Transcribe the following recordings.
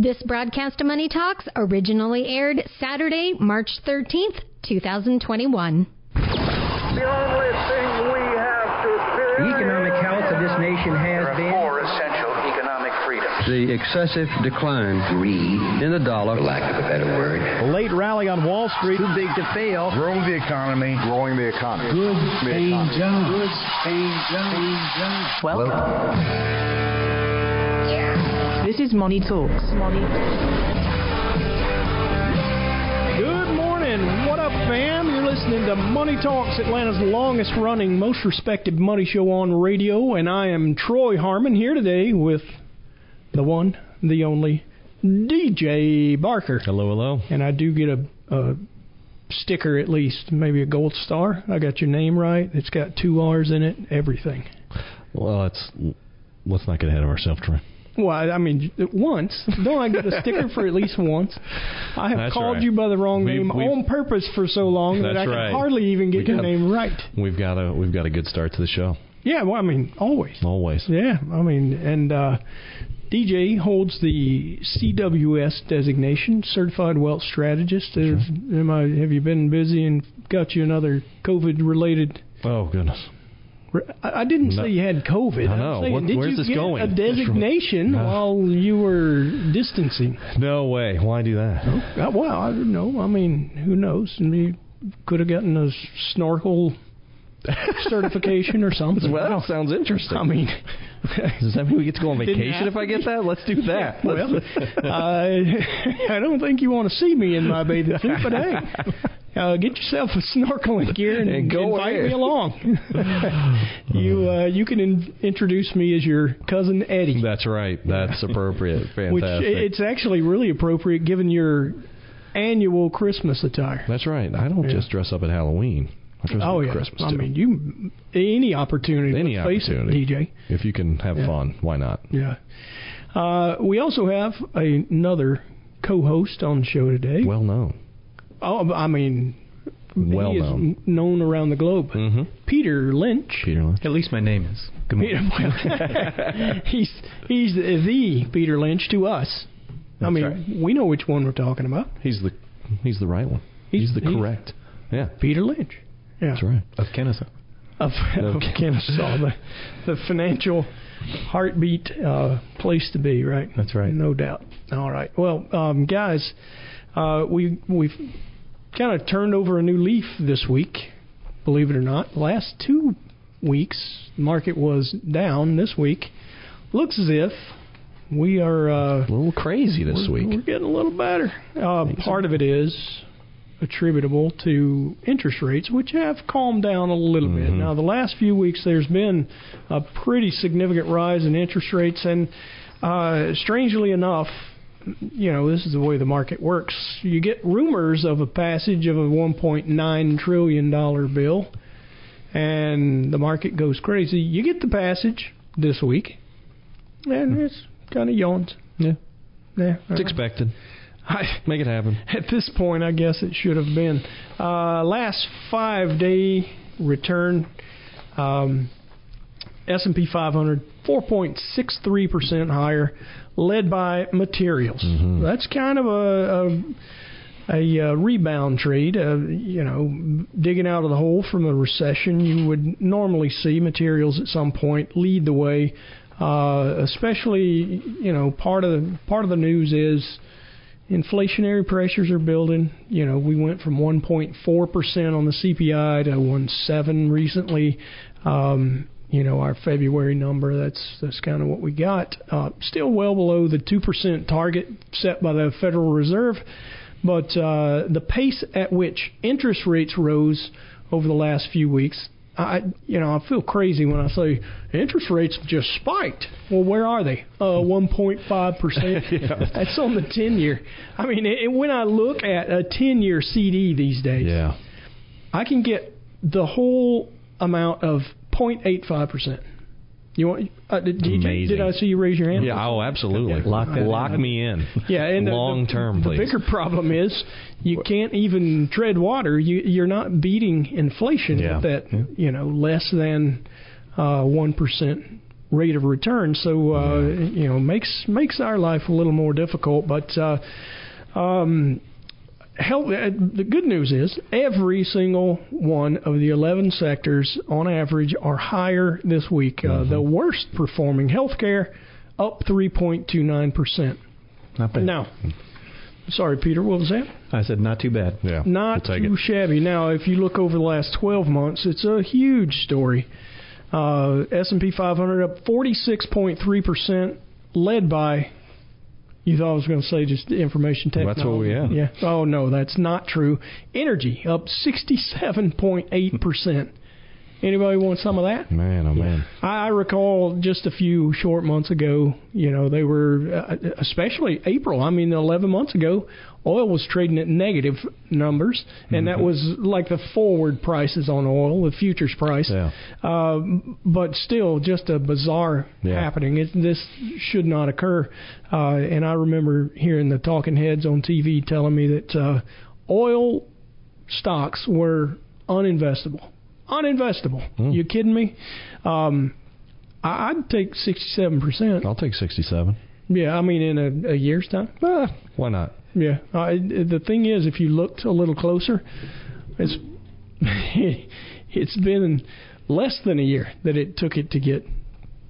This broadcast of Money Talks originally aired Saturday, March 13th, 2021. The only thing we have to fear The economic health of this nation has been. four essential economic freedoms. The excessive decline in the dollar. for lack of a better word. A late rally on Wall Street. Too big to fail. Growing the economy. Growing the economy. Good paying jobs. Good paying jobs. Welcome. This is Money Talks. Money. Good morning. What up, fam? You're listening to Money Talks, Atlanta's longest running, most respected money show on radio, and I am Troy Harmon here today with the one, the only DJ Barker. Hello, hello. And I do get a, a sticker at least, maybe a gold star. I got your name right. It's got two R's in it, everything. Well, let's let's not get ahead of ourselves, Troy. Well, I mean, once. Don't I get a sticker for at least once? I have That's called right. you by the wrong We've- name we've- on purpose for so long that I can right. hardly even get We your got- name right. We've got a we've got a good start to the show. Yeah, well, I mean, always. Always. Yeah, I mean, and uh, DJ holds the CWS designation, Certified Wealth Strategist. Have, am I, have you been busy and got you another COVID-related? Oh goodness. I I didn't No. say you had COVID. I know. saying, What- did where's you this get going? a designation No. while you were distancing? No way. Why do that? Uh, well, I don't know. I mean, who knows? You could have gotten a snorkel certification or something. Well, that sounds interesting. I mean, Does that mean we get to go on vacation if I get that? Let's do that. well, uh, I don't think you want to see me in my bathing suit, but hey, uh, get yourself a snorkeling gear and, And go invite ahead. me along. you uh, you can in- introduce me as your cousin Eddie, That's right. That's appropriate. Fantastic. which it's actually really appropriate given your annual Christmas attire. That's right. I don't Yeah. just dress up at Halloween. I dress Oh up yeah, Christmas I mean you any opportunity. Any face it, opportunity. DJ. if you can have Yeah. fun, why not? Yeah. Uh, we also have another co-host on the show today. Well known. Oh, I mean, Well he known. is known around the globe. Mm-hmm. Peter Lynch. Peter Lynch. At least my name is. Good morning. Peter, he's he's the Peter Lynch to us. I mean, right. we know which one we're talking about. He's the he's the right one. He's- He's, the he's- correct. Yeah. Peter Lynch. Yeah. That's right. Of Kennesaw. Of, of Kennesaw, the, the financial heartbeat uh, place to be, right? That's right. No doubt. All right. Well, um, guys, uh, we we've kind of turned over a new leaf this week. Believe it or not, last two weeks the market was down. This week looks as if we are uh, A little crazy this we're, week. We're getting a little better. Uh, part of it is attributable to interest rates, which have calmed down a little bit. Mhm. Now, the last few weeks, there's been a pretty significant rise in interest rates, and uh, strangely enough, you know, this is the way the market works. You get rumors of a passage of a 1.9 trillion dollar bill, and the market goes crazy. You get the passage this week, and it's kind of yawns. Yeah. Yeah, It's expected. I, Make it happen. at this point, I guess it should have been. Uh, last five day return, um, S&P 500, 4.63 percent higher, led by materials. Mhm. That's kind of a a, a, uh rebound trade. Uh, you know, digging out of the hole from a recession, you would normally see materials at some point lead the way. Uh, especially, you know, part of the, part of the news is inflationary pressures are building. You know, we went from 1.4% on the CPI to 1.7 recently. Um, you know, our February number, that's that's kind of what we got. Uh, still well below the 2% target set by the Federal Reserve, but uh, the pace at which interest rates rose over the last few weeks I, you know, I feel crazy when I say interest rates just spiked. Well, where are they? Uh, 1.5 percent. That's on the 10 year. I mean, it, when I look at a 10 year CD these days, yeah, I can get the whole amount of 0.85 percent. You want? Uh, did, DJ, did I see you raise your hand? Yeah. Oh, absolutely. Yeah. Lock lock me in. Yeah, and long term, the, please. The bigger problem is you can't even tread water. You you're not beating inflation Yeah. with that. You know, less than uh, one rate of return. So uh, you know, makes makes our life a little more difficult. But uh, um, help. Uh, the good news is every single one of the 11 sectors, on average, are higher this week. Uh, Mm-hmm. the worst performing, healthcare, up 3.29 percent. Not bad. Now, sorry, Peter, what was that? I said not too bad. Yeah. Not we'll too it. shabby. Now, if you look over the last 12 months, it's a huge story. Uh, S&P 500 up 46.3 percent, led by. You thought I was going to say just information technology. That's what we have. Yeah. Oh no, that's not true. Energy up 67.8 percent. Anybody want some of that? Man, oh man. I I recall just a few short months ago, you know, they were, uh, especially April, I mean, 11 months ago, oil was trading at negative numbers, and that was like the forward prices on oil, the futures price. Yeah. Uh, but still, just a bizarre Yeah. happening. It, this should not occur. Uh, and I remember hearing the talking heads on TV telling me that uh, oil stocks were uninvestable. Uninvestable. Hmm. You kidding me? Um, I'd take 67%. I'll take 67. Yeah, I mean, in a, a year's time. Ah, why not? Yeah. Uh, the thing is, if you looked a little closer, it's it's been less than a year that it took it to get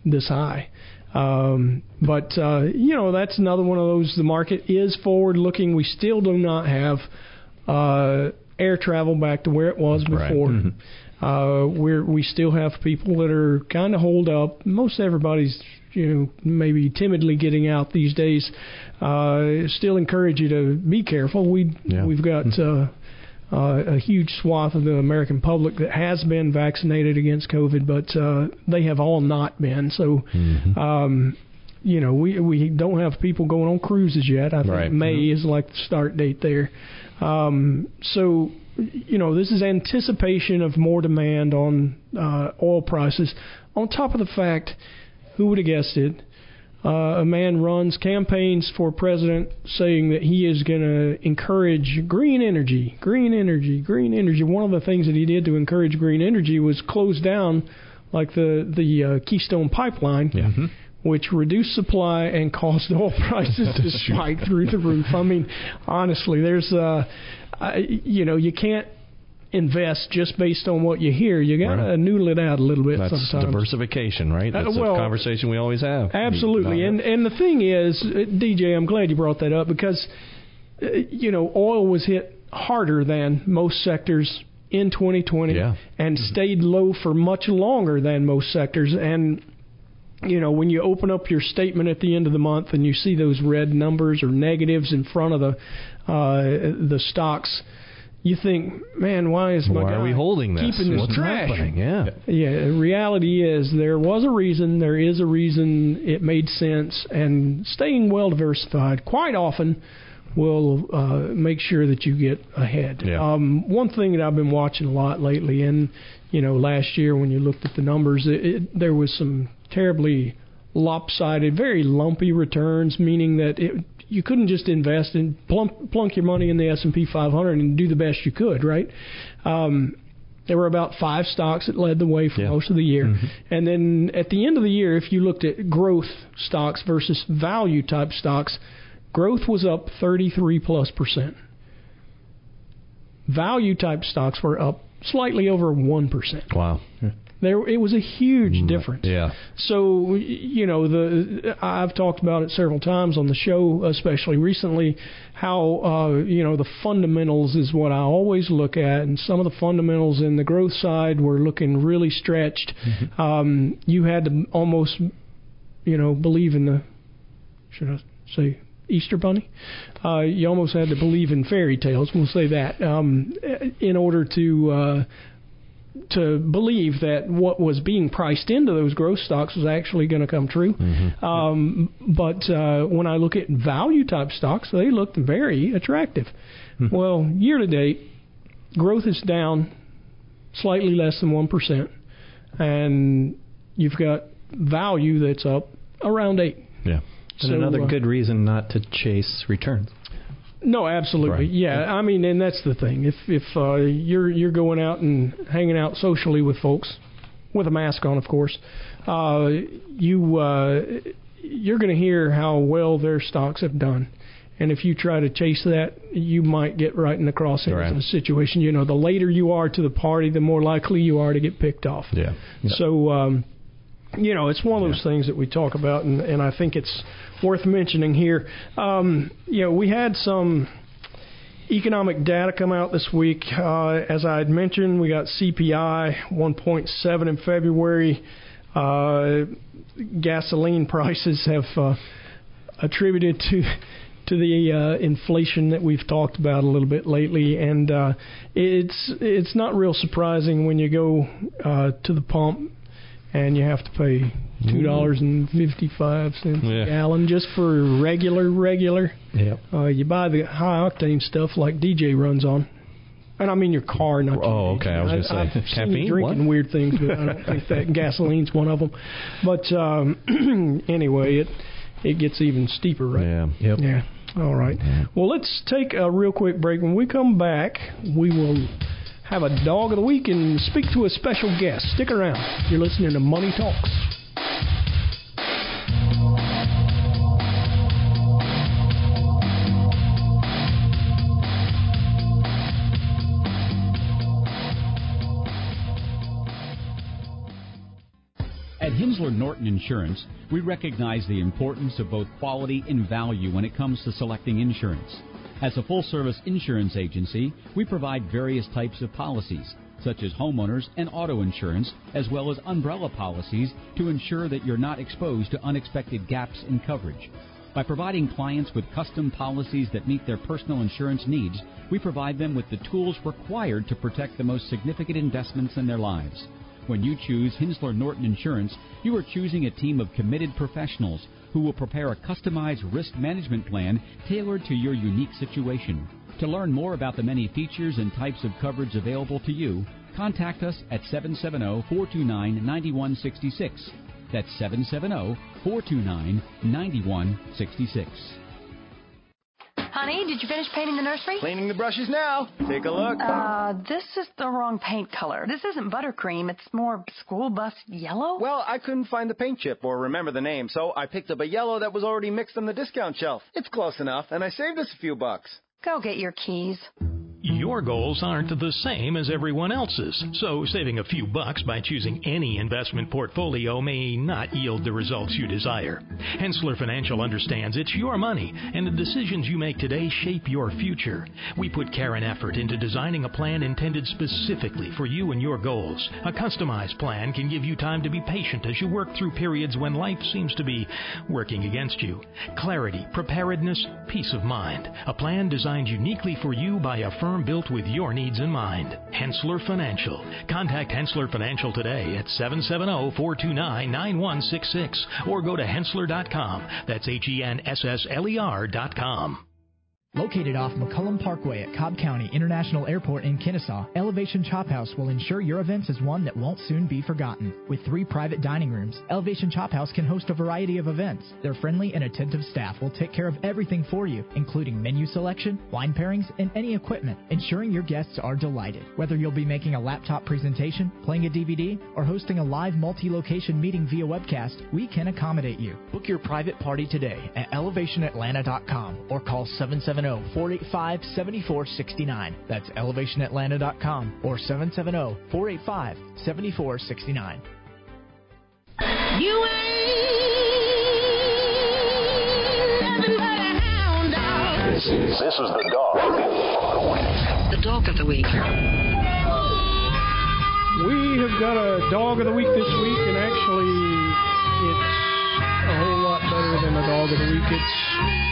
this high. Um, but uh, you know, that's another one of those. The market is forward looking. We still do not have uh, air travel back to where it was Right. before. Mhm. Uh, we're we still have people that are kind of holed up. Most everybody's you know maybe timidly getting out these days. Uh, still encourage you to be careful. We Yeah. we've got uh, uh, a huge swath of the American public that has been vaccinated against COVID, but uh, they have all not been. So. Mm-hmm. Um, you know, we we don't have people going on cruises yet. I think Right. May is like the start date there. Um, so, you know, this is anticipation of more demand on uh, oil prices. On top of the fact, who would have guessed it? Uh, a man runs campaigns for president saying that he is going to encourage green energy, green energy, green energy. One of the things that he did to encourage green energy was close down, like the the uh, Keystone Pipeline, Yeah. which reduced supply and caused oil prices to spike through the roof. I mean, honestly, there's uh, I, you know, you can't invest just based on what you hear. You got to Right. noodle it out a little bit That's sometimes. diversification, right? Uh, That's well, a conversation we always have. Absolutely, and and the thing is, uh, DJ, I'm glad you brought that up because uh, you know oil was hit harder than most sectors in 2020 Yeah. and stayed low for much longer than most sectors and you know when you open up your statement at the end of the month and you see those red numbers or negatives in front of the uh, the stocks you think man why is my Why are we holding this? keeping this What's trash happening? Yeah. yeah, the reality is there was a reason, there is a reason it made sense, and staying well diversified quite often will uh, make sure that you get ahead. Yeah. Um, one thing that I've been watching a lot lately, and you know, last year when you looked at the numbers, it, it, there was some terribly lopsided, very lumpy returns, meaning that it, you couldn't just invest and plump, plunk your money in the S&P 500 and do the best you could, right? Um, there were about five stocks that led the way for Yeah. most of the year. And then at the end of the year, if you looked at growth stocks versus value type stocks, growth was up 33 plus percent. Value type stocks were up slightly over 1%. Wow. There, it was a huge difference. Yeah. So you know the I've talked about it several times on the show, especially recently, how uh, you know the fundamentals is what I always look at, and some of the fundamentals in the growth side were looking really stretched. Um, you had to almost you know believe in the should I say Easter Bunny? Uh, you almost had to believe in fairy tales. We'll say that um, in order to. Uh, to believe that what was being priced into those growth stocks was actually going to come true. Mm-hmm. Um, but uh, when I look at value type stocks, they looked very attractive. Mm-hmm. Well, year to date, growth is down slightly less than 1%, and you've got value that's up around 8 Yeah. And So, another uh, good reason not to chase returns. No, absolutely. Right. Yeah, I mean, and that's the thing. If if uh, you're you're going out and hanging out socially with folks, with a mask on, of course, uh, you uh, you're going to hear how well their stocks have done. And if you try to chase that, you might get right in the crosshairs Right. of the situation. You know, the later you are to the party, the more likely you are to get picked off. Yeah. So, um, you know, it's one of those things that we talk about, and, and I think it's worth mentioning here. Um, you know, we had some economic data come out this week. Uh, as I had mentioned, we got CPI 1.7 in February. Uh, gasoline prices have uh, attributed to to the uh, inflation that we've talked about a little bit lately, and uh, it's it's not real surprising when you go uh, to the pump and you have to pay two dollars and fifty five cents Yeah. a gallon just for regular regular. Yep. Uh, you buy the high octane stuff like DJ runs on. And I mean your car, not Oh, okay. I was gonna say, I've caffeine? drinking What? weird things, but I don't think that gasoline's one of them. But um, anyway, it it gets even steeper, right? Yeah. Yep. Yeah. All right. Well, let's take a real quick break. When we come back, we will have a dog of the week and speak to a special guest. Stick around. You're listening to Money Talks. At Henssler Norton Insurance, we recognize the importance of both quality and value when it comes to selecting insurance. As a full service insurance agency, we provide various types of policies, such as homeowners and auto insurance, as well as umbrella policies to ensure that you're not exposed to unexpected gaps in coverage. By providing clients with custom policies that meet their personal insurance needs, we provide them with the tools required to protect the most significant investments in their lives. When you choose Henssler Norton Insurance, you are choosing a team of committed professionals who will prepare a customized risk management plan tailored to your unique situation. To learn more about the many features and types of coverage available to you, contact us at 770 429 9166. That's 770 429 9166. Honey, did you finish painting the nursery? Cleaning the brushes now. Take a look. Uh, this is the wrong paint color. This isn't buttercream. It's more school bus yellow. Well, I couldn't find the paint chip or remember the name, so I picked up a yellow that was already mixed on the discount shelf. It's close enough, and I saved us a few bucks. Go get your keys. Your goals aren't the same as everyone else's, so saving a few bucks by choosing any investment portfolio may not yield the results you desire. Henssler Financial understands it's your money, and the decisions you make today shape your future. We put care and effort into designing a plan intended specifically for you and your goals. A customized plan can give you time to be patient as you work through periods when life seems to be working against you. Clarity, preparedness, peace of mind. A plan designed uniquely for you by a firm built with your needs in mind. Henssler Financial. Contact Henssler Financial today at 770-429-9166 or go to henssler.com. That's H-E-N-S-S-L-E-R dot com. Located off McCollum Parkway at Cobb County International Airport in Kennesaw, Elevation Chop House will ensure your event is one that won't soon be forgotten. With three private dining rooms, Elevation Chop House can host a variety of events. Their friendly and attentive staff will take care of everything for you, including menu selection, wine pairings, and any equipment, ensuring your guests are delighted. Whether you'll be making a laptop presentation, playing a DVD, or hosting a live multi-location meeting via webcast, we can accommodate you. Book your private party today at elevationatlanta.com or call 770 485 7469. That's elevationatlanta.com or 770 485 7469. You This is, this is the dog. The dog of the week. We have got a dog of the week this week, and actually, it's a whole lot better than a dog of the week. It's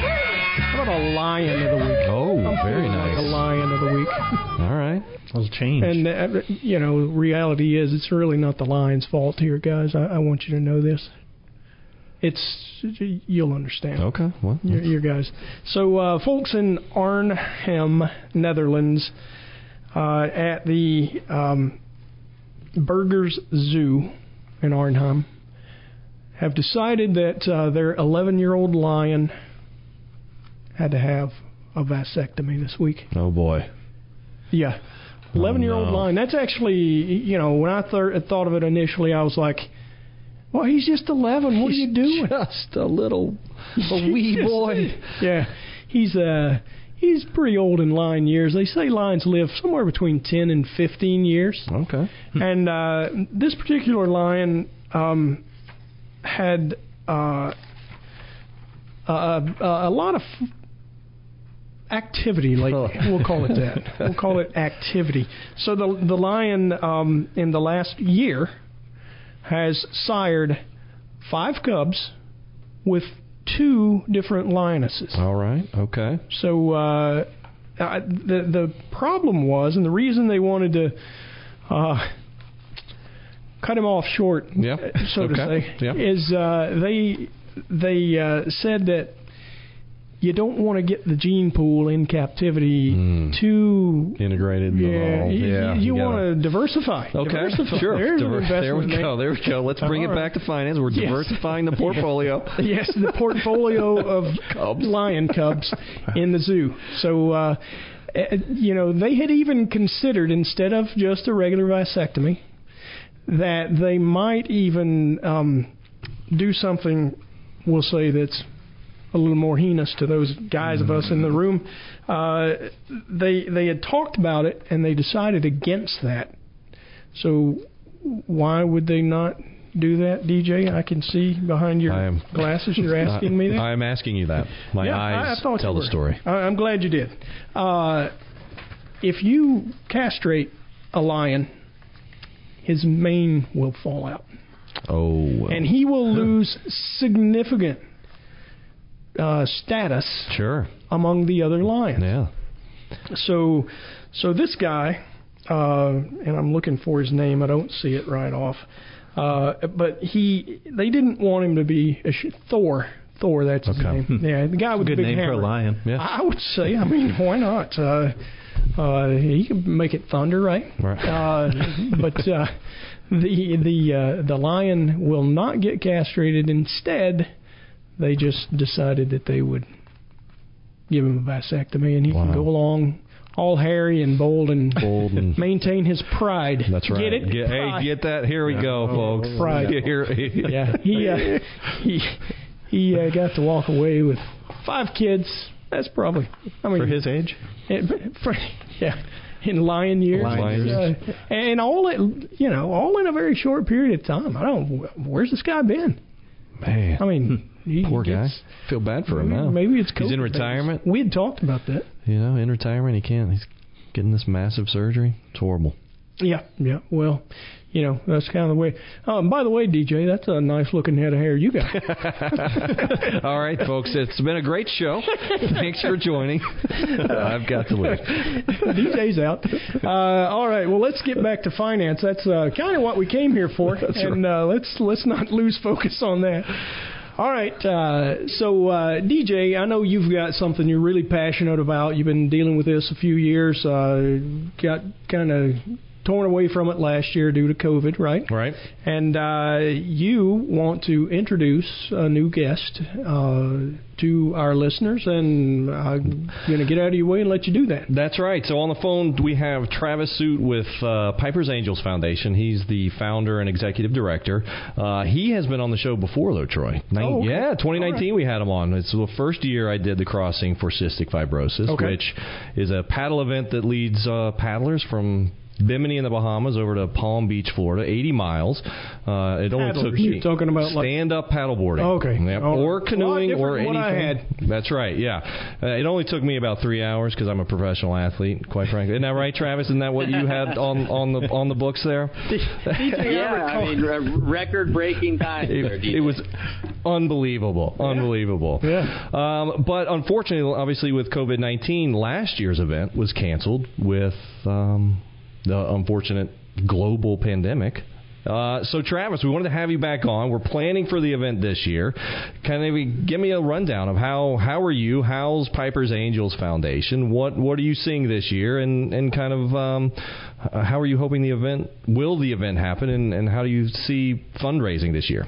how about a lion of the week? Oh, I'm very feeling like nice. a lion of the week. All right. right. A little change. And uh, you know, reality is it's really not the Lions' fault here, guys. I, I want you to know this. It's you'll understand. Okay, well, your, your guys. So, uh, folks in Arnhem, Netherlands, uh, at the um, Burgers Zoo in Arnhem, have decided that uh, their 11-year-old lion had to have a vasectomy this week. Oh boy. Yeah. 11 year old Oh, no. lion. That's actually, you know, when I th- thought of it initially, I was like, well, he's just 11. What are you doing? Just a little, a wee boy. yeah. He's, uh, he's pretty old in lion years. They say lions live somewhere between 10 and 15 years. Okay. And uh, this particular lion um, had uh, a lot of activity lately. We'll call it that. We'll call it activity. So the the lion um, in the last year has sired five cubs with two different lionesses. All right. Okay. So uh, uh, the the problem was, and the reason they wanted to uh, cut him off short, so to say, is uh, they they uh, said that you don't want to get the gene pool in captivity too Integrated. Yeah, all- you, yeah. you, gotta- want to diversify. Okay, Diversify. sure. Diver- there we go. There we go. Let's bring it right. back to finance. We're Yes. diversifying the portfolio. yes, the portfolio of lion cubs in the zoo. So, uh, eh, you know, they had even considered instead of just a regular vasectomy, that they might even um, do something. We'll say that's a little more heinous to those guys of us in the room. Uh, they they had talked about it and they decided against that. So why would they not do that, DJ? I can see behind your am- glasses. You're asking me that. I am asking you that. My Yeah, eyes I thought tell the story. I, I'm glad you did. Uh, if you castrate a lion, his mane will fall out, Oh. and he will lose significant uh, status Sure. among the other lions. Yeah. So, so this guy, uh, and I'm looking for his name. I don't see it right off. Uh, but he, they didn't want him to be a sh- Thor. Thor, that's his Okay. name. Yeah, the guy with Good the big name for a lion. Yeah. I would say. I mean, why not? Uh, uh, he could make it thunder, right? Right. Uh, but uh, the the uh, the lion will not get castrated. Instead, they just decided that they would give him a vasectomy, and he can go along all hairy and bold and Bold and maintain his pride. That's right. Get it? Get, hey, get that. Here we go, folks. Pride. Here, yeah, he uh, he he uh, got to walk away with five kids. That's probably I mean For his age? it, for, yeah, in lion years, Lion Uh, and all it, you know, all in a very short period of time. I don't. Where's this guy been? Man. I mean, he Poor guy. gets- Feel bad for him maybe, now. maybe it's He's in COVID retirement. We had talked about that. You know, in retirement, he can't. He's getting this massive surgery. It's horrible. Yeah, yeah. Well, you know, that's kind of the way. Oh, and by the way, DJ, that's a nice looking head of hair you got. All right, folks. It's been a great show. Thanks for joining. I've got to leave. DJ's out. Uh, all right. Well, let's get back to finance. That's uh, kind of what we came here for, and uh, let's let's not lose focus on that. All right. Uh, so, uh, DJ, I know you've got something you're really passionate about. You've been dealing with this a few years. Uh, got kind of torn away from it last year due to COVID, right? Right. And uh, you want to introduce a new guest uh, to our listeners, and I'm going to get out of your way and let you do that. That's right. So on the phone we have Travis Suit with uh, Piper's Angels Foundation. He's the founder and executive director. Uh, he has been on the show before, though, Troy. Nin- Oh, okay. Yeah, 2019 we had him on. It's the first year I did the crossing for cystic fibrosis, Okay. which is a paddle event that leads uh, paddlers from Bimini in the Bahamas over to Palm Beach, Florida, 80 miles. Uh, it only took You're me talking about like- stand up paddleboarding. Oh, okay. Yep. Oh, or a lot canoeing different or than what I anything. That's right. Yeah. Uh, it only took me about three hours because I'm a professional athlete. Quite frankly, isn't that right, Travis? Isn't that what you had on on the on the books there? yeah, I mean, record breaking time. It, DJ. it was unbelievable, unbelievable. Yeah. Um, but unfortunately, obviously, with COVID nineteen, last year's event was canceled with um, the unfortunate global pandemic. Uh, so, Travis, we wanted to have you back on. We're planning for the event this year. Can of give me a rundown of how how are you? How's Piper's Angels Foundation? What what are you seeing this year? And and kind of um, how are you hoping the event will the event happen? And, and how do you see fundraising this year?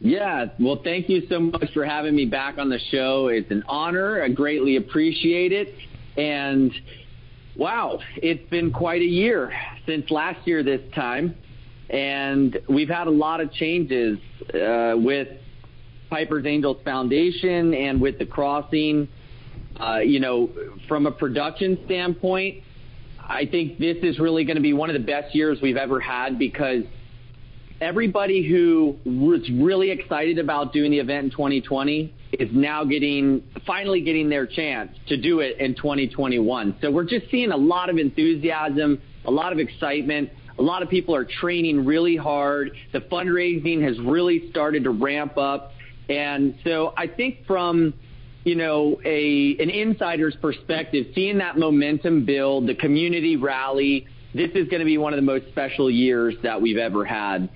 Yeah, well, thank you so much for having me back on the show. It's an honor. I greatly appreciate it. And wow, it's been quite a year since last year this time. And we've had a lot of changes uh, with Piper's Angels Foundation and with the crossing. Uh, you know, from a production standpoint, I think this is really going to be one of the best years we've ever had because everybody who was really excited about doing the event in 2020 is now getting finally getting their chance to do it in 2021. So we're just seeing a lot of enthusiasm, a lot of excitement. A lot of people are training really hard. The fundraising has really started to ramp up. And so I think from you know a an insider's perspective, seeing that momentum build, the community rally, this is going to be one of the most special years that we've ever had.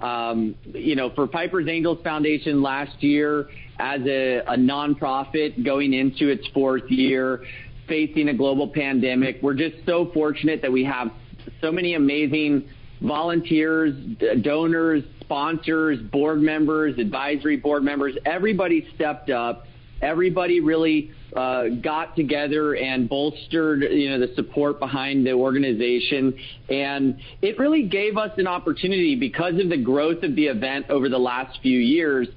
Um, you know, for Piper's Angels Foundation last year, as a, a nonprofit going into its fourth year, facing a global pandemic, we're just so fortunate that we have so many amazing volunteers, donors, sponsors, board members, advisory board members. Everybody stepped up. Everybody really uh, got together and bolstered, you know, the support behind the organization, and it really gave us an opportunity because of the growth of the event over the last few years.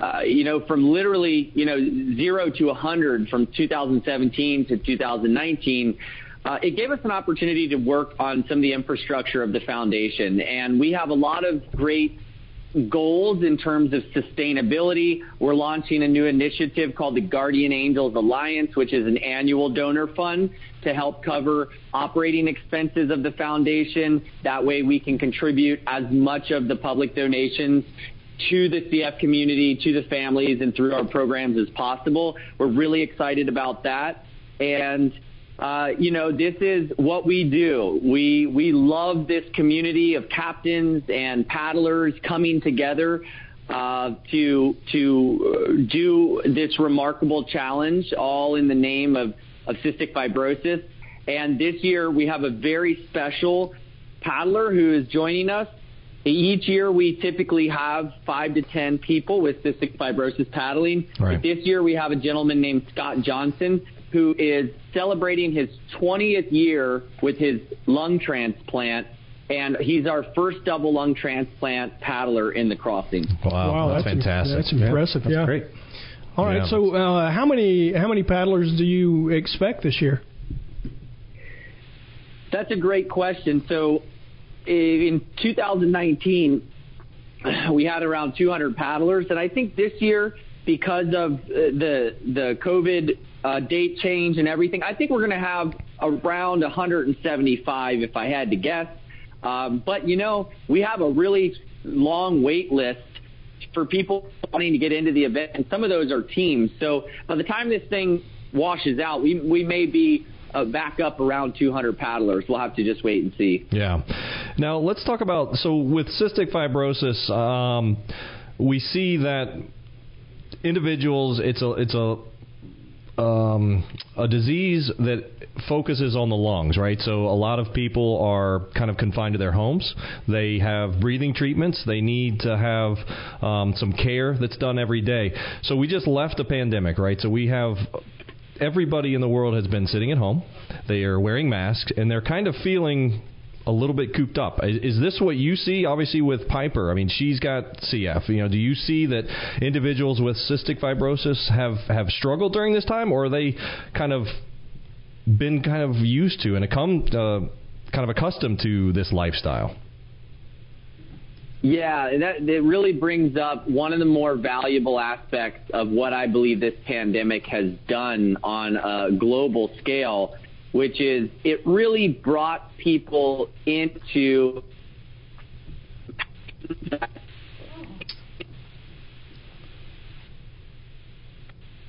Uh, you know, from literally, you know, zero to 100 from 2017 to 2019, uh, it gave us an opportunity to work on some of the infrastructure of the foundation. And we have a lot of great goals in terms of sustainability. We're launching a new initiative called the Guardian Angels Alliance, which is an annual donor fund to help cover operating expenses of the foundation. That way we can contribute as much of the public donations to the CF community, to the families, and through our programs as possible. We're really excited about that. And uh, you know, this is what we do. We we love this community of captains and paddlers coming together uh, to to do this remarkable challenge, all in the name of, of cystic fibrosis. And this year we have a very special paddler who is joining us. Each year we typically have five to ten people with cystic fibrosis paddling. Right. But this year we have a gentleman named Scott Johnson who is celebrating his 20th year with his lung transplant. And he's our first double lung transplant paddler in the crossing. Wow, Wow, that's, that's fantastic. that's impressive, That's yeah. great. All right. Yeah. So, uh, how many how many paddlers do you expect this year? That's a great question. So, in 2019, we had around 200 paddlers, and I think this year, because of uh, the the COVID uh, date change and everything, I think we're going to have around 175, if I had to guess. Um, but you know, we have a really long wait list for people wanting to get into the event, and some of those are teams. So by the time this thing washes out, we we may be uh, back up around 200 paddlers. We'll have to just wait and see. Yeah. Now let's talk about so with cystic fibrosis, um, we see that individuals it's a it's a um, a disease that focuses on the lungs, right? So a lot of people are kind of confined to their homes. They have breathing treatments. They need to have um, some care that's done every day. So we just left a pandemic, right? So we have everybody in the world has been sitting at home. They are wearing masks, and they're kind of feeling a little bit cooped up. Is, is this what you see? Obviously, with Piper, I mean, she's got CF. You know, do you see that individuals with cystic fibrosis have have struggled during this time, or are they kind of been kind of used to and come uh, kind of accustomed to this lifestyle. Yeah, that it really brings up one of the more valuable aspects of what I believe this pandemic has done on a global scale, which is it really brought people into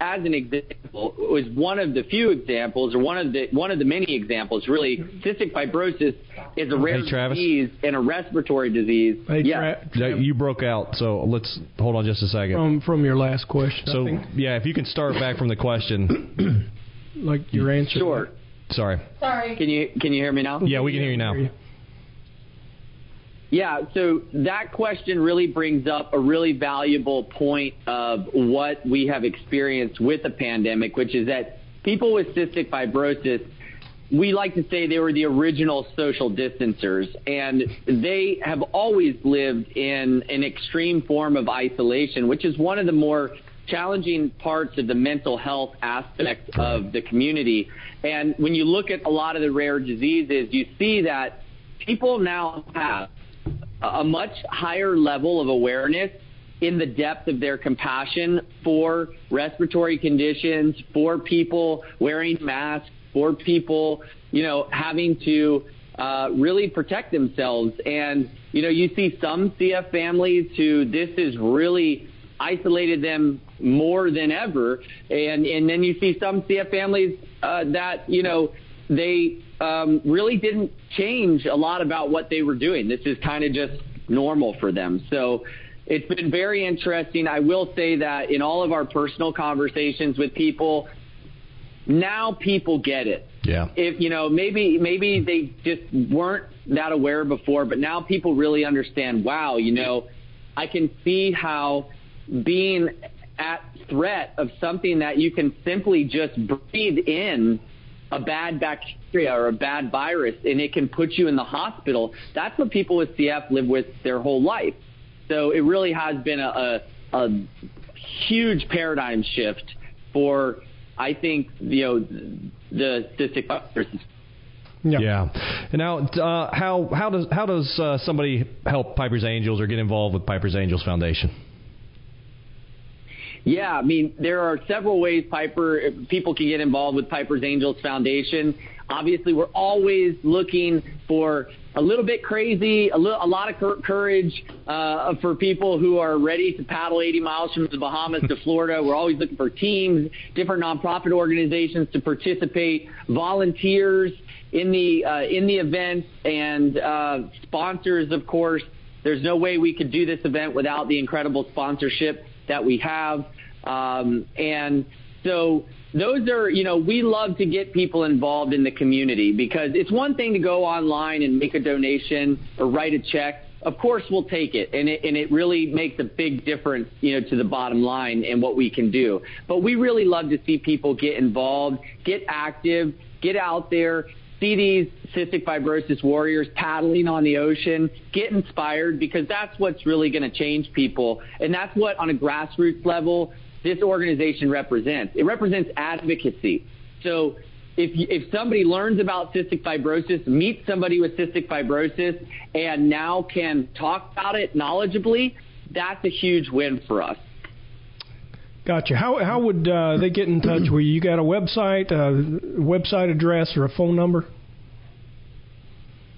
as an example, was one of the few examples, or one of the one of the many examples. Really, cystic fibrosis is a rare hey, disease and a respiratory disease. Hey, yeah, Tra- you broke out, so let's hold on just a second. From from your last question. So yeah, if you can start back from the question, like your answer. Sure. Sorry. Sorry. Can you can you hear me now? Yeah, we can hear you now. Yeah, so that question really brings up a really valuable point of what we have experienced with the pandemic, which is that people with cystic fibrosis, we like to say they were the original social distancers, and they have always lived in an extreme form of isolation, which is one of the more challenging parts of the mental health aspect of the community. And when you look at a lot of the rare diseases, you see that people now have a much higher level of awareness in the depth of their compassion for respiratory conditions, for people wearing masks, for people, you know, having to uh, really protect themselves. And, you know, you see some CF families who this is really isolated them more than ever. And, and then you see some CF families uh, that, you know, they um, really didn't change a lot about what they were doing. This is kind of just normal for them. So it's been very interesting. I will say that in all of our personal conversations with people, now people get it. Yeah. If you know, maybe maybe they just weren't that aware before, but now people really understand. Wow, you know, I can see how being at threat of something that you can simply just breathe in a bad bacteria or a bad virus and it can put you in the hospital. That's what people with CF live with their whole life. So it really has been a, a, a huge paradigm shift for, I think, you know, the cystic fibrosis. Yeah. yeah. And now, uh, how how does how does uh, somebody help Piper's Angels or get involved with Piper's Angels Foundation? Yeah, I mean, there are several ways Piper people can get involved with Piper's Angels Foundation. Obviously, we're always looking for a little bit crazy, a, little, a lot of courage uh, for people who are ready to paddle 80 miles from the Bahamas to Florida. We're always looking for teams, different nonprofit organizations to participate, volunteers in the uh, in the event, and uh, sponsors, of course. There's no way we could do this event without the incredible sponsorship that we have. Um, and so those are, you know, we love to get people involved in the community because it's one thing to go online and make a donation or write a check. Of course, we'll take it, and it and it really makes a big difference, you know, to the bottom line and what we can do. But we really love to see people get involved, get active, get out there, see these cystic fibrosis warriors paddling on the ocean, get inspired because that's what's really going to change people. And that's what, on a grassroots level, this organization represents. It represents advocacy. So if, if somebody learns about cystic fibrosis, meets somebody with cystic fibrosis, and now can talk about it knowledgeably, that's a huge win for us. Gotcha. How how would uh, they get in touch with you? You got a website, a website address, or a phone number?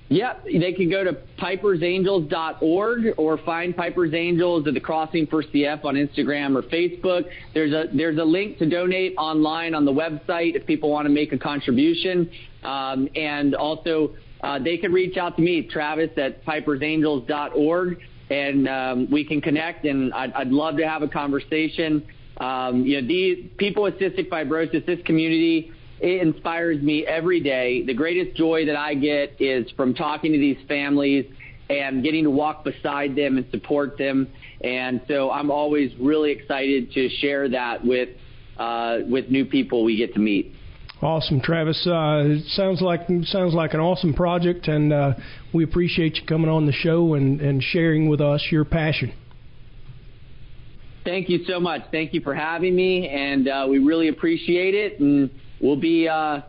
Yep, they can go to pipersangels.org or find Piper's Angels at the Crossing for CF on Instagram or Facebook. There's a there's a link to donate online on the website if people want to make a contribution, um, and also uh, they can reach out to me, Travis at pipersangels.org, and um, we can connect. And I'd, I'd love to have a conversation. Um, you know, these people with cystic fibrosis, this community it inspires me every day. The greatest joy that I get is from talking to these families and getting to walk beside them and support them. And so I'm always really excited to share that with uh, with new people we get to meet. Awesome, Travis. Uh, it sounds like sounds like an awesome project, and uh, we appreciate you coming on the show and, and sharing with us your passion. Thank you so much. Thank you for having me, and uh, we really appreciate it. And we'll be uh,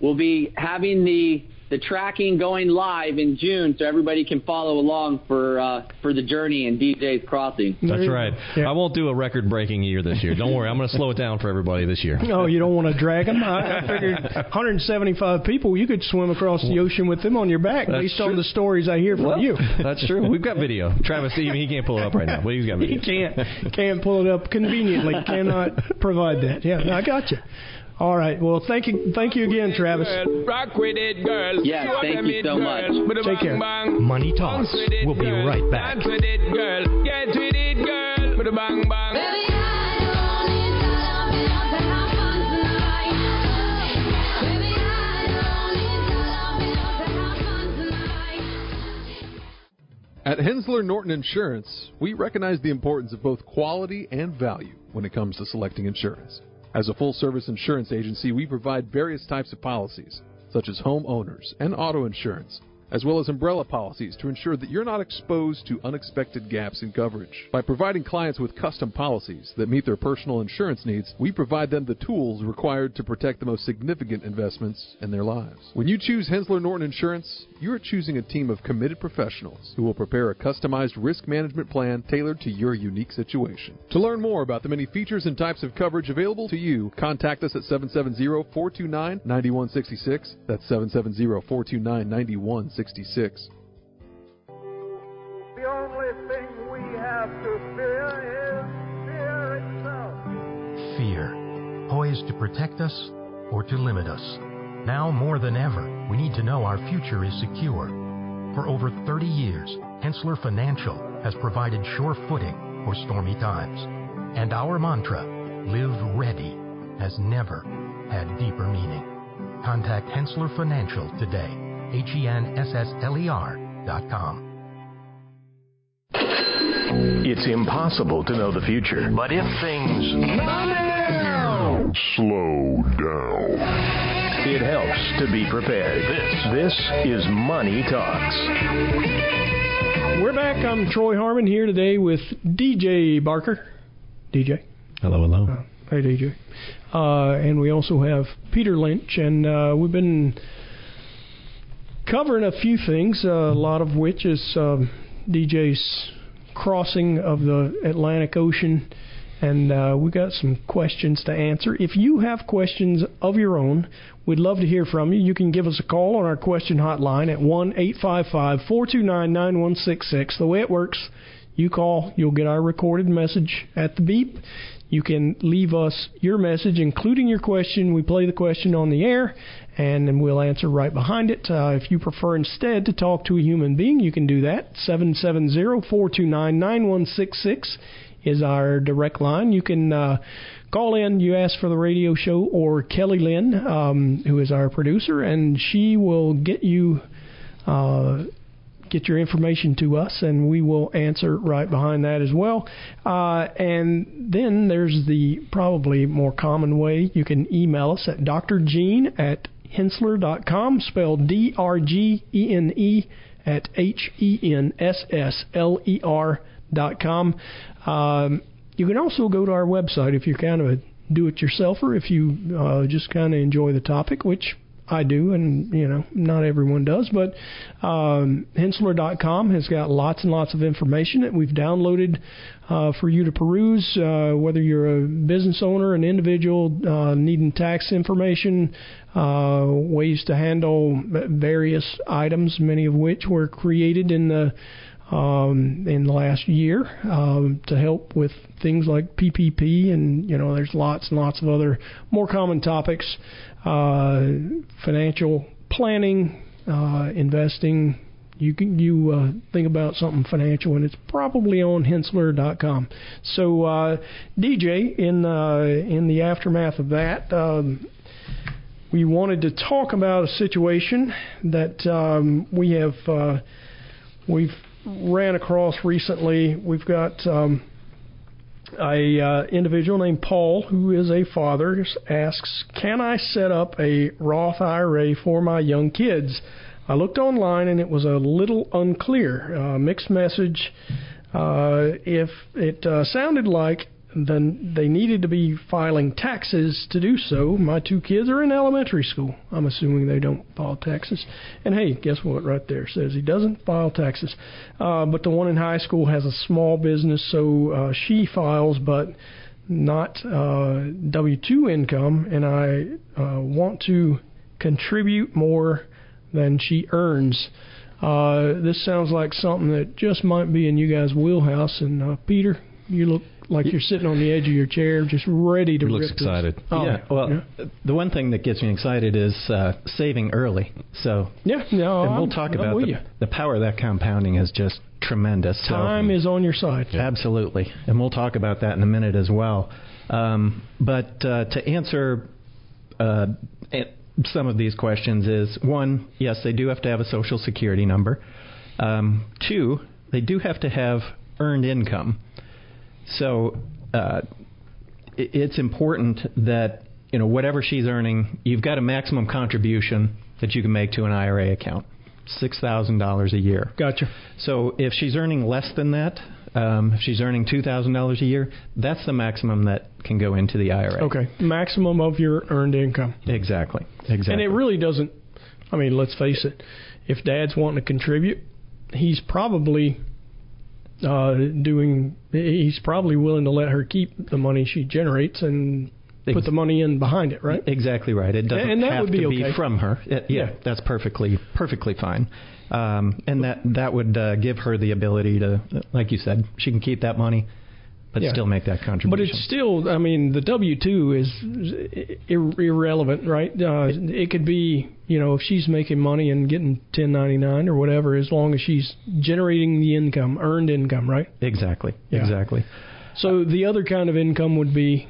we'll be having the the tracking going live in June, so everybody can follow along for uh, for the journey in DJ's Crossing. That's right. I won't do a record-breaking year this year. Don't worry, I'm going to slow it down for everybody this year. No, you don't want to drag them. I, I figured 175 people, you could swim across the ocean with them on your back, That's based true. on the stories I hear from Well, you. That's true. We've got video. Travis, even he can't pull it up right now, but he's got He can't can't pull it up conveniently. Cannot provide that. Yeah, I got you. All right. Well, thank you, thank you again, Travis. Rock with it, girl. Yes, Show thank you so much. Take care. Money Talks. Dance with it, We'll be right back. Dance with it, girl. Get with it, girl. Bada bang, bang. At Henssler Norton Insurance, we recognize the importance of both quality and value when it comes to selecting insurance. As a full service insurance agency, we provide various types of policies, such as homeowners and auto insurance, as well as umbrella policies to ensure that you're not exposed to unexpected gaps in coverage. By providing clients with custom policies that meet their personal insurance needs, we provide them the tools required to protect the most significant investments in their lives. When you choose Henssler Norton Insurance, you are choosing a team of committed professionals who will prepare a customized risk management plan tailored to your unique situation. To learn more about the many features and types of coverage available to you, contact us at 770-429-9166. That's 770-429-9166. The only thing we have to fear is fear itself. Fear, poised to protect us or to limit us. Now more than ever, we need to know our future is secure. For over 30 years, Henssler Financial has provided sure footing for stormy times. And our mantra, live ready, has never had deeper meaning. Contact Henssler Financial today. E H-E-N-S-S-L-E-R dot com. It's impossible to know the future. But if things slow down, it helps to be prepared. This, this is Money Talks. We're back. I'm Troy Harmon here today with DJ Barker. DJ. Hello, hello. Hey, DJ. Uh, and we also have Peter Lynch, and uh, we've been covering a few things, a lot of which is um, DJ's crossing of the Atlantic Ocean, and uh, we got some questions to answer. If you have questions of your own, we'd love to hear from you. You can give us a call on our question hotline at one eight five five four two nine nine one six six. The way it works, you call, you'll get our recorded message at the beep. You can leave us your message, including your question. We play the question on the air, and then we'll answer right behind it. Uh, if you prefer instead to talk to a human being, you can do that. 770-429-9166 is our direct line. You can uh, call in. You ask for the radio show or Kelly Lynn, um, who is our producer, and she will get you uh, get your information to us, and we will answer right behind that as well. Uh, and then there's the probably more common way. You can email us at drgene at henssler.com, spelled D-R-G-E-N-E at H-E-N-S-S-L-E-R dot com. Um, you can also go to our website if you're kind of a do-it-yourselfer, if you uh, just kind of enjoy the topic, which I do, and you know, not everyone does, but um, Henssler.com has got lots and lots of information that we've downloaded uh, for you to peruse. Uh, whether you're a business owner, an individual uh, needing tax information, uh, ways to handle various items, many of which were created in the um, in the last year um, to help with things like PPP, and you know, there's lots and lots of other more common topics, financial planning, uh, investing. You can you uh, think about something financial, and it's probably on Henssler.com. So, uh, DJ, in uh, in the aftermath of that. Um, we wanted to talk about a situation that um, we have uh, we've ran across recently. We've got um, a uh, individual named Paul who is a father asks, "Can I set up a Roth IRA for my young kids?" I looked online and it was a little unclear, uh, mixed message. Uh, if it uh, sounded like then they needed to be filing taxes to do so. My two kids are in elementary school. I'm assuming they don't file taxes. And hey, guess what? Right there says he doesn't file taxes. Uh, but the one in high school has a small business, so uh, she files, but not uh, W-2 income. And I uh, want to contribute more than she earns. Uh, this sounds like something that just might be in you guys' wheelhouse. And uh, Peter, you look like you're sitting on the edge of your chair, just ready to. He looks rip excited. This. Oh, yeah. Well, yeah. the one thing that gets me excited is uh, saving early. So yeah, no, and we'll I'm, talk about the, the power of that compounding is just tremendous. So- Time is on your side. Absolutely, and we'll talk about that in a minute as well. Um, but uh, to answer uh, some of these questions is one, yes, they do have to have a social security number. Um, two, they do have to have earned income. So uh, it, it's important that you know whatever she's earning, you've got a maximum contribution that you can make to an IRA account, six thousand dollars a year. Gotcha. So if she's earning less than that, um, if she's earning two thousand dollars a year, that's the maximum that can go into the IRA. Okay, maximum of your earned income. Exactly. Exactly. And it really doesn't. I mean, let's face it. If Dad's wanting to contribute, he's probably uh, doing. He's probably willing to let her keep the money she generates and put the money in behind it, right? Exactly right. It doesn't And that have would be to okay. be from her. It- yeah, Yeah. that's perfectly perfectly fine. Um, and that that would uh, give her the ability to, like you said, she can keep that money, but Yeah. still make that contribution. But it's still, I mean, the W two is ir- irrelevant, right? Uh, it could be, you know, if she's making money and getting ten ninety nine or whatever, as long as she's generating the income, earned income, right? exactly Yeah. exactly So the other kind of income would be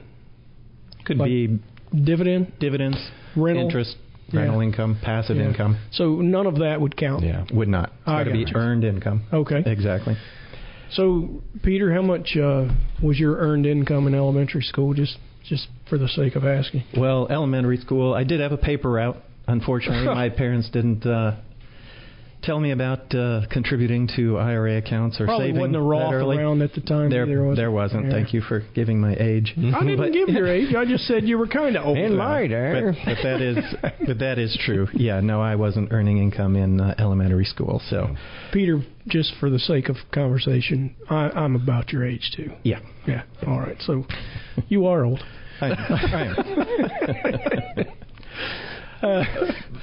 could Like be dividend, dividends, rental, interest, Yeah. rental income, passive Yeah. income. So none of that would count. Yeah, would not. It's I got to be gotcha. earned income. Okay. Exactly. So Peter, how much uh, was your earned income in elementary school? Just just for the sake of asking. Well, elementary school, I did have a paper route. Unfortunately, my parents didn't uh, tell me about uh, contributing to IRA accounts or Probably saving wasn't a that Roth early. around at the time. There, either, was there wasn't. Yeah. Thank you for giving my age. I didn't But- give your age. I just said you were kind of old. In my day. But, but that is, but that is true. Yeah, no, I wasn't earning income in uh, elementary school. So, Peter, just for the sake of conversation, I, I'm about your age too. yeah, Yeah. All right. So you are old. I, I am. Uh,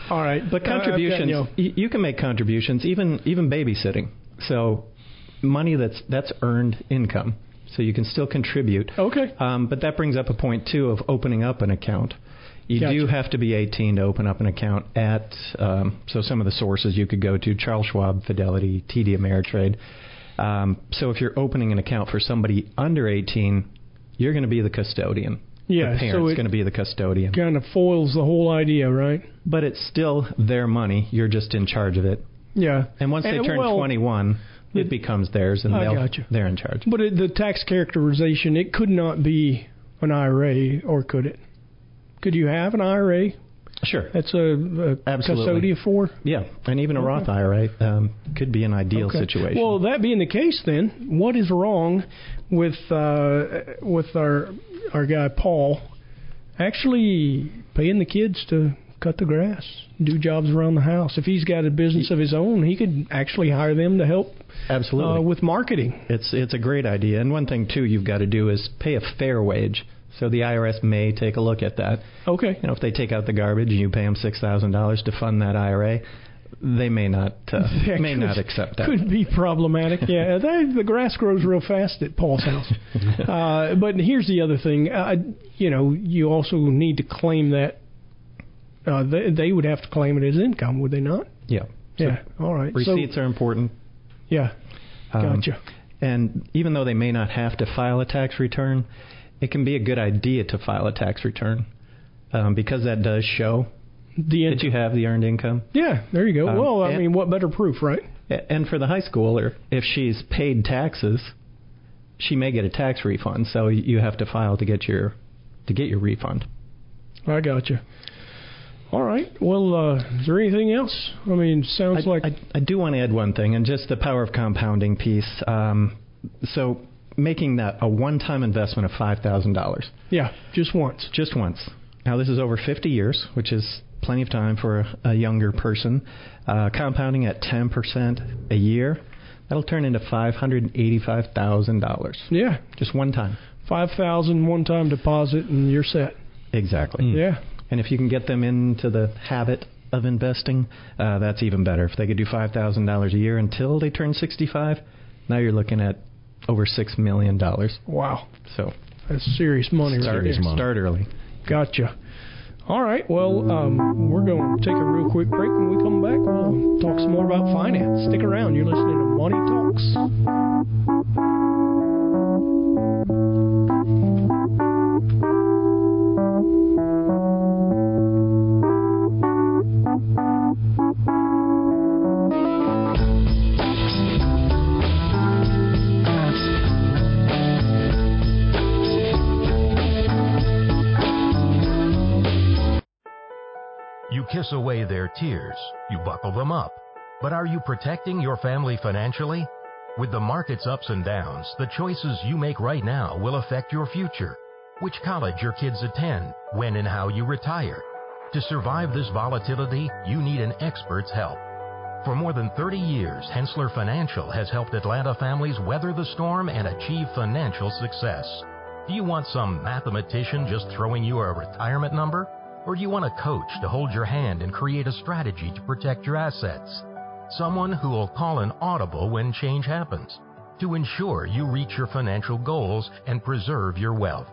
all right. But Uh, contributions, you know, you can make contributions, even even babysitting. So, money that's that's earned income, so you can still contribute. Okay. Um, but that brings up a point too of opening up an account. You Gotcha. do have to be 18 to open up an account at. Um, so some of the sources you could go to: Charles Schwab, Fidelity, TD Ameritrade. Um, so if you're opening an account for somebody under 18, you're going to be the custodian. Yeah, the so parent's it- going to be the custodian. kind of foils the whole idea, right? But it's still their money. You're just in charge of it. Yeah. And once they And, turn well, 21, it becomes theirs, and they're in charge. But it, the tax characterization, it could not be an IRA, or could it? Could you have an IRA? Sure. That's a, a custodian for. Yeah, and even a Okay. Roth IRA um, could be an ideal Okay. situation. Well, that being the case, then what is wrong with uh, with our our guy Paul actually paying the kids to cut the grass, do jobs around the house? If he's got a business of his own, he could actually hire them to help Absolutely. uh, with marketing. It's it's a great idea, and one thing too you've got to do is pay a fair wage. So the IRS may take a look at that. Okay. You know, if they take out the garbage and you pay them six thousand dollars to fund that IRA, they may not uh, That may could- not accept that. Could be problematic. Yeah, that, the grass grows real fast at Paul's house. uh, but here's the other thing. Uh, you know, you also need to claim that. Uh, they, they would have to claim it as income, would they not? Yeah. So Yeah. All right. Receipts so, are important. Yeah. Um, Gotcha. And even though they may not have to file a tax return, it can be a good idea to file a tax return um, because that does show The that you have the earned income. Yeah. There you go. Um, well, I and- mean, what better proof, right? And for the high schooler, if she's paid taxes, she may get a tax refund. So you have to file to get your to get your refund. I gotcha. All right. Well, uh, is there anything else? I mean, sounds I, like I, I do want to add one thing, and just the power of compounding piece. Um, so making that a one-time investment of five thousand dollars. Yeah, just once. Just once. Now this is over 50 years, which is plenty of time for a, a younger person. Uh, compounding at 10% a year, that'll turn into $585,000. Yeah, just one time. Five thousand one time deposit, and you're set. Exactly. Yeah. And if you can get them into the habit of investing, uh, that's even better. If they could do five thousand dollars a year until they turn sixty-five, now you're looking at over six million dollars. Wow. So that's serious money. Start, right there. start early. Gotcha. All right. Well, um, we're going to take a real quick break. When we come back, we'll talk some more about finance. Stick around. You're listening to Money Talks. Kiss away their tears, you buckle them up. But are you protecting your family financially? With the market's ups and downs, the choices you make right now will affect your future. Which college your kids attend, when and how you retire. To survive this volatility, you need an expert's help. For more than 30 years, Henssler Financial has helped Atlanta families weather the storm and achieve financial success. Do you want some mathematician just throwing you a retirement number? Or do you want a coach to hold your hand and create a strategy to protect your assets? Someone who will call an audible when change happens to ensure you reach your financial goals and preserve your wealth.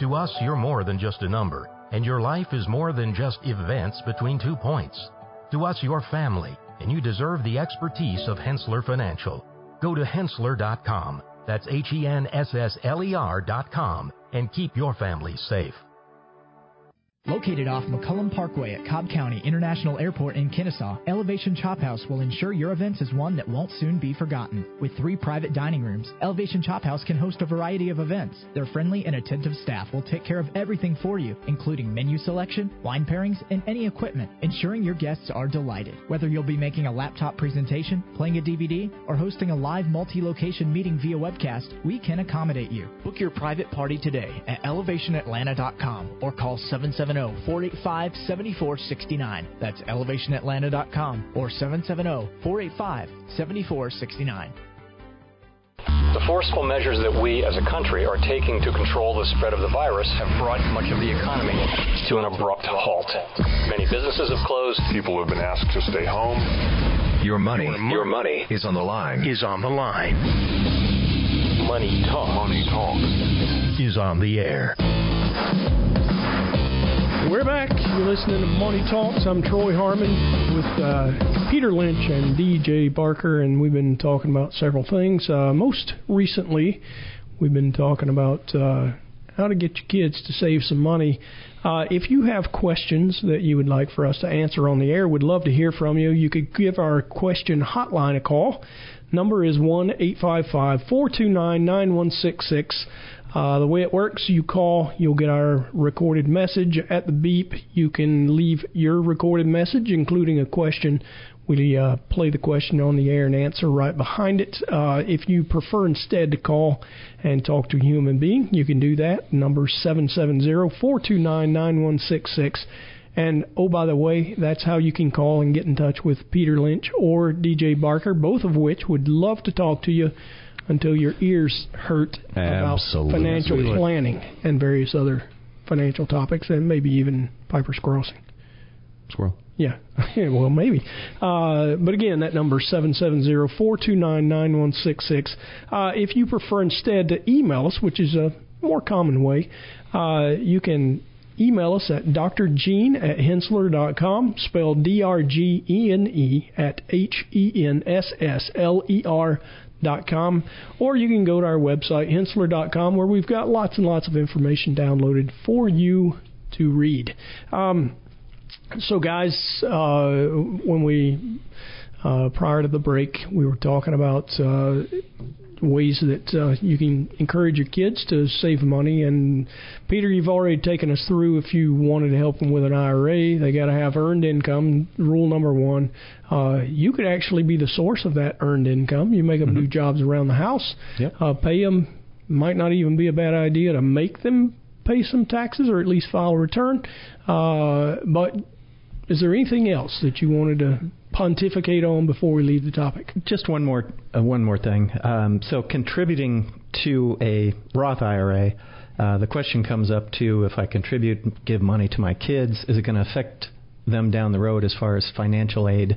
To us, you're more than just a number, and your life is more than just events between two points. To us, you're family, and you deserve the expertise of Henssler Financial. Go to Henssler.com, that's H E N S S L E R.com, and keep your family safe. Located off McCollum Parkway at Cobb County International Airport in Kennesaw, Elevation Chop House will ensure your event is one that won't soon be forgotten. With three private dining rooms, Elevation Chop House can host a variety of events. Their friendly and attentive staff will take care of everything for you, including menu selection, wine pairings, and any equipment, ensuring your guests are delighted. Whether you'll be making a laptop presentation, playing a DVD, or hosting a live multi-location meeting via webcast, we can accommodate you. Book your private party today at elevationatlanta.com or call 770 485 7469. That's elevationatlanta.com or 770 485 7469. The forceful measures that we as a country are taking to control the spread of the virus have brought much of the economy to an abrupt halt. Many businesses have closed. People have been asked to stay home. Your money, Your money is on the line. Is on the line. Money Talk. Money Talk. Is on the air. We're back. You're listening to Money Talks. I'm Troy Harmon with uh, Peter Lynch and DJ Barker, and we've been talking about several things. Uh, most recently, we've been talking about uh, how to get your kids to save some money. Uh, if you have questions that you would like for us to answer on the air, we'd love to hear from you. You could give our question hotline a call. Number is 1 855 429 9166. Uh, the way it works, you call, you'll get our recorded message. At the beep, you can leave your recorded message, including a question. We uh, play the question on the air and answer right behind it. Uh, if you prefer instead to call and talk to a human being, you can do that. Number 770-429-9166. And oh, by the way, that's how you can call and get in touch with Peter Lynch or DJ Barker, both of which would love to talk to you until your ears hurt Absolutely. about financial planning and various other financial topics, and maybe even Piper's Crossing. Squirrel. Yeah, yeah well, maybe. Uh, but again, that number is 770-429-9166. Uh, if you prefer instead to email us, which is a more common way, uh, you can email us at drgene at henssler.com, spelled D-R-G-E-N-E at H-E-N-S-S-L-E-R dot com, or you can go to our website, henssler.com, where we've got lots and lots of information downloaded for you to read. Um, so, guys, uh, when we uh, prior to the break, we were talking about uh, ways that uh, you can encourage your kids to save money. And Peter, you've already taken us through. If you wanted to help them with an IRA, they got to have earned income. Rule number one. Uh, you could actually be the source of that earned income. You make them do jobs around the house, Yep. uh, pay them might not even be a bad idea to make them pay some taxes or at least file a return. Uh, but is there anything else that you wanted to pontificate on before we leave the topic? Just one more uh, one more thing. Um, so contributing to a Roth IRA, uh, the question comes up to if I contribute, give money to my kids, is it going to affect them down the road as far as financial aid?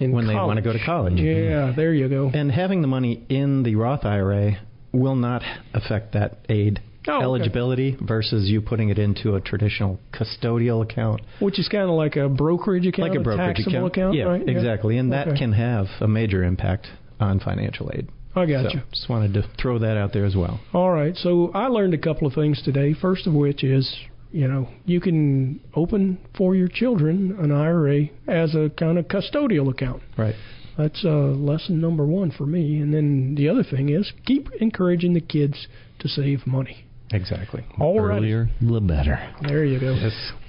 In when college. they want to go to college. Yeah, there you go. And having the money in the Roth IRA will not affect that aid Oh, okay. eligibility versus you putting it into a traditional custodial account. Which is kind of like a brokerage account, like a brokerage account. account, yeah, right? exactly. And that Okay. can have a major impact on financial aid. I got so, you. Just wanted to throw that out there as well. All right. So I learned a couple of things today. First of which is, you know, you can open for your children an IRA as a kind of custodial account. Right. That's uh, lesson number one for me. And then the other thing is keep encouraging the kids to save money. Exactly. All right. Earlier, the better. There you go.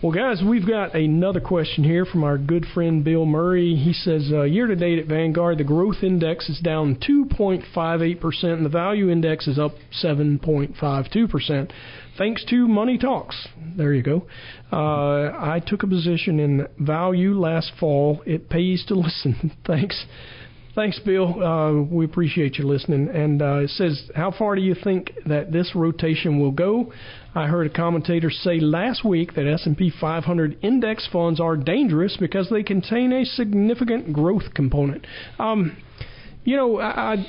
Well, guys, we've got another question here from our good friend Bill Murray. He says, uh, year to date at Vanguard, the growth index is down 2.58%, and the value index is up 7.52%. Thanks to Money Talks. There you go. Uh, I took a position in value last fall. It pays to listen. Thanks. Thanks, Bill. Uh, we appreciate you listening. And uh, it says, how far do you think that this rotation will go? I heard a commentator say last week that S&P 500 index funds are dangerous because they contain a significant growth component. Um, you know, I,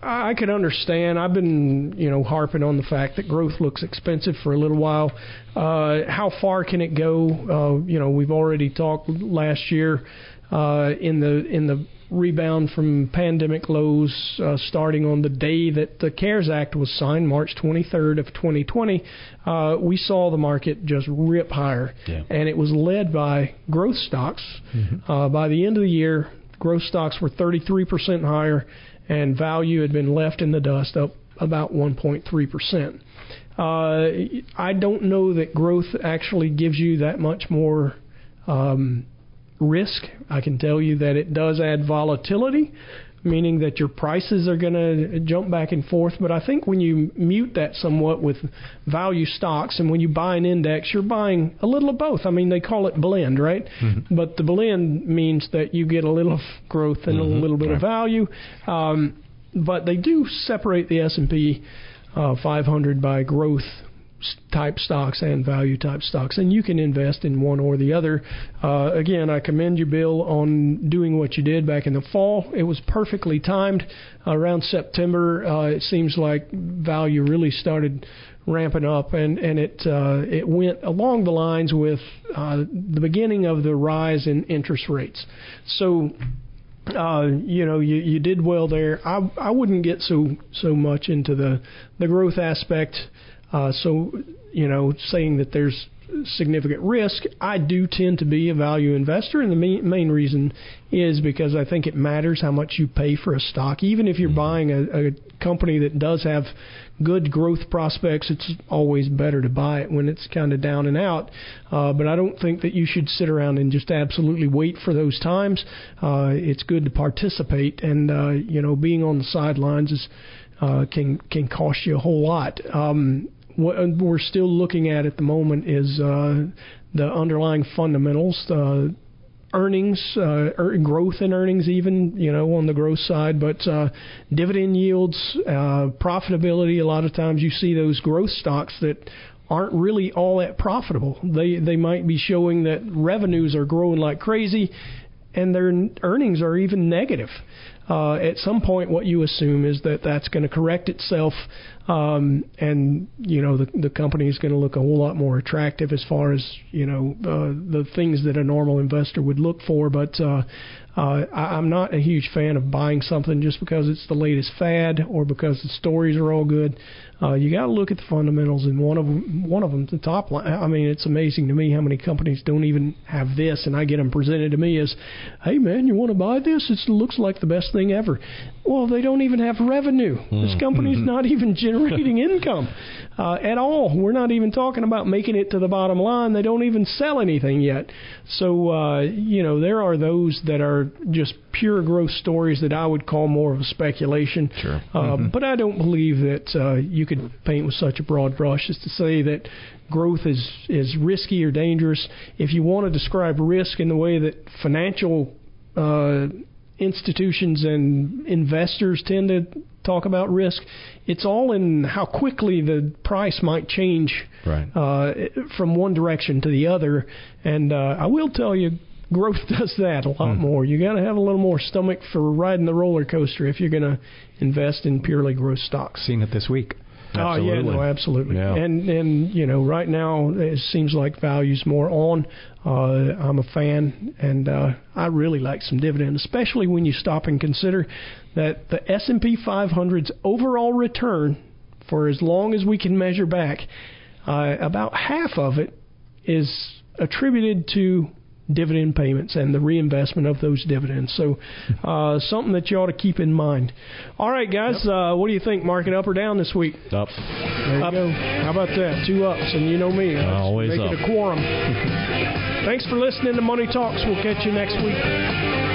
I I could understand. I've been you know harping on the fact that growth looks expensive for a little while. Uh, how far can it go? Uh, you know, we've already talked last year uh, in the in the rebound from pandemic lows uh, starting on the day that the CARES Act was signed, March 23rd of 2020. Uh, we saw the market just rip higher, Yeah. and it was led by growth stocks. Uh, by the end of the year, growth stocks were 33% higher, and value had been left in the dust, up about 1.3%. Uh, I don't know that growth actually gives you that much more um, risk. I can tell you that it does add volatility, meaning that your prices are going to jump back and forth. But I think when you mute that somewhat with value stocks, and when you buy an index, you're buying a little of both. I mean, they call it blend, right? But the blend means that you get a little of growth and a little bit of value. Um, but they do separate the S&P uh, 500 by growth type stocks and value type stocks, and you can invest in one or the other. Uh, again, I commend you, Bill, on doing what you did back in the fall. It was perfectly timed. Around September, uh, it seems like value really started ramping up, and and it uh, it went along the lines with uh, the beginning of the rise in interest rates. So uh, you know, you, you did well there. I I wouldn't get so so much into the the growth aspect. Uh, so you know, saying that there's significant risk. I do tend to be a value investor, and the main, main reason is because I think it matters how much you pay for a stock. Even if you're buying a, a company that does have good growth prospects, it's always better to buy it when it's kind of down and out. Uh, but I don't think that you should sit around and just absolutely wait for those times. Uh, it's good to participate, and uh, you know, being on the sidelines is uh, can can cost you a whole lot. Um, what we're still looking at at the moment is uh, the underlying fundamentals. Uh, earnings, uh, er, growth in earnings, even you know on the growth side, but uh, dividend yields, uh, profitability. A lot of times you see those growth stocks that aren't really all that profitable. They they might be showing that revenues are growing like crazy, and their earnings are even negative. At some point, what you assume is that that's going to correct itself, um, and you know the the company is going to look a whole lot more attractive as far as you know uh, the things that a normal investor would look for. But uh, uh, I, I'm not a huge fan of buying something just because it's the latest fad or because the stories are all good. Uh, you got to look at the fundamentals, and one of them, one of them, the top line. I mean, it's amazing to me how many companies don't even have this, and I get them presented to me as, "Hey, man, you want to buy this? It looks like the best thing ever." Well, they don't even have revenue. This company's not even generating income uh, at all. We're not even talking about making it to the bottom line. They don't even sell anything yet. So, uh, you know, there are those that are just pure growth stories that I would call more of a speculation. Sure. Uh, mm-hmm. But I don't believe that uh, you could paint with such a broad brush as to say that growth is is risky or dangerous. If you want to describe risk in the way that financial uh, institutions and investors tend to talk about risk, it's all in how quickly the price might change right. uh, from one direction to the other. And uh, I will tell you, growth does that a lot Hmm. more. You got to have a little more stomach for riding the roller coaster if you're going to invest in purely growth stocks. Seen it this week. Oh yeah, no, absolutely. Yeah. And and you know, right now it seems like value's more on. Uh, I'm a fan, and uh, I really like some dividend, especially when you stop and consider that the S&P 500's overall return, for as long as we can measure back, uh, about half of it is attributed to dividend payments and the reinvestment of those dividends. So, uh, something that you ought to keep in mind. All right, guys, uh, what do you think? Market up or down this week? Up. There you go. How about that? Two ups, and you know me. I Always make up. it a quorum. Thanks for listening to Money Talks. We'll catch you next week.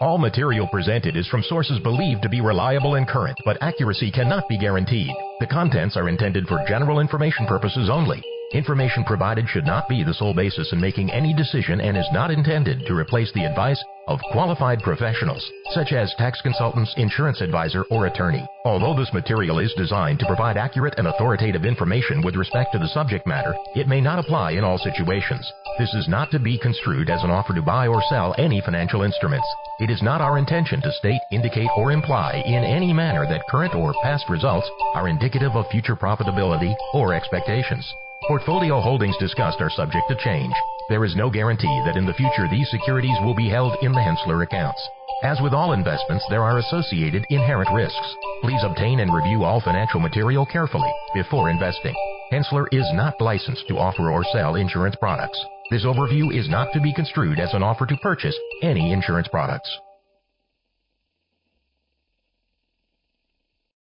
All material presented is from sources believed to be reliable and current, but accuracy cannot be guaranteed. The contents are intended for general information purposes only. Information provided should not be the sole basis in making any decision and is not intended to replace the advice of qualified professionals, such as tax consultants, insurance advisor, or attorney. Although this material is designed to provide accurate and authoritative information with respect to the subject matter, it may not apply in all situations. This is not to be construed as an offer to buy or sell any financial instruments. It is not our intention to state, indicate, or imply in any manner that current or past results are indicative of future profitability or expectations. Portfolio holdings discussed are subject to change. There is no guarantee that in the future these securities will be held in the Henssler accounts. As with all investments, there are associated inherent risks. Please obtain and review all financial material carefully before investing. Henssler is not licensed to offer or sell insurance products. This overview is not to be construed as an offer to purchase any insurance products.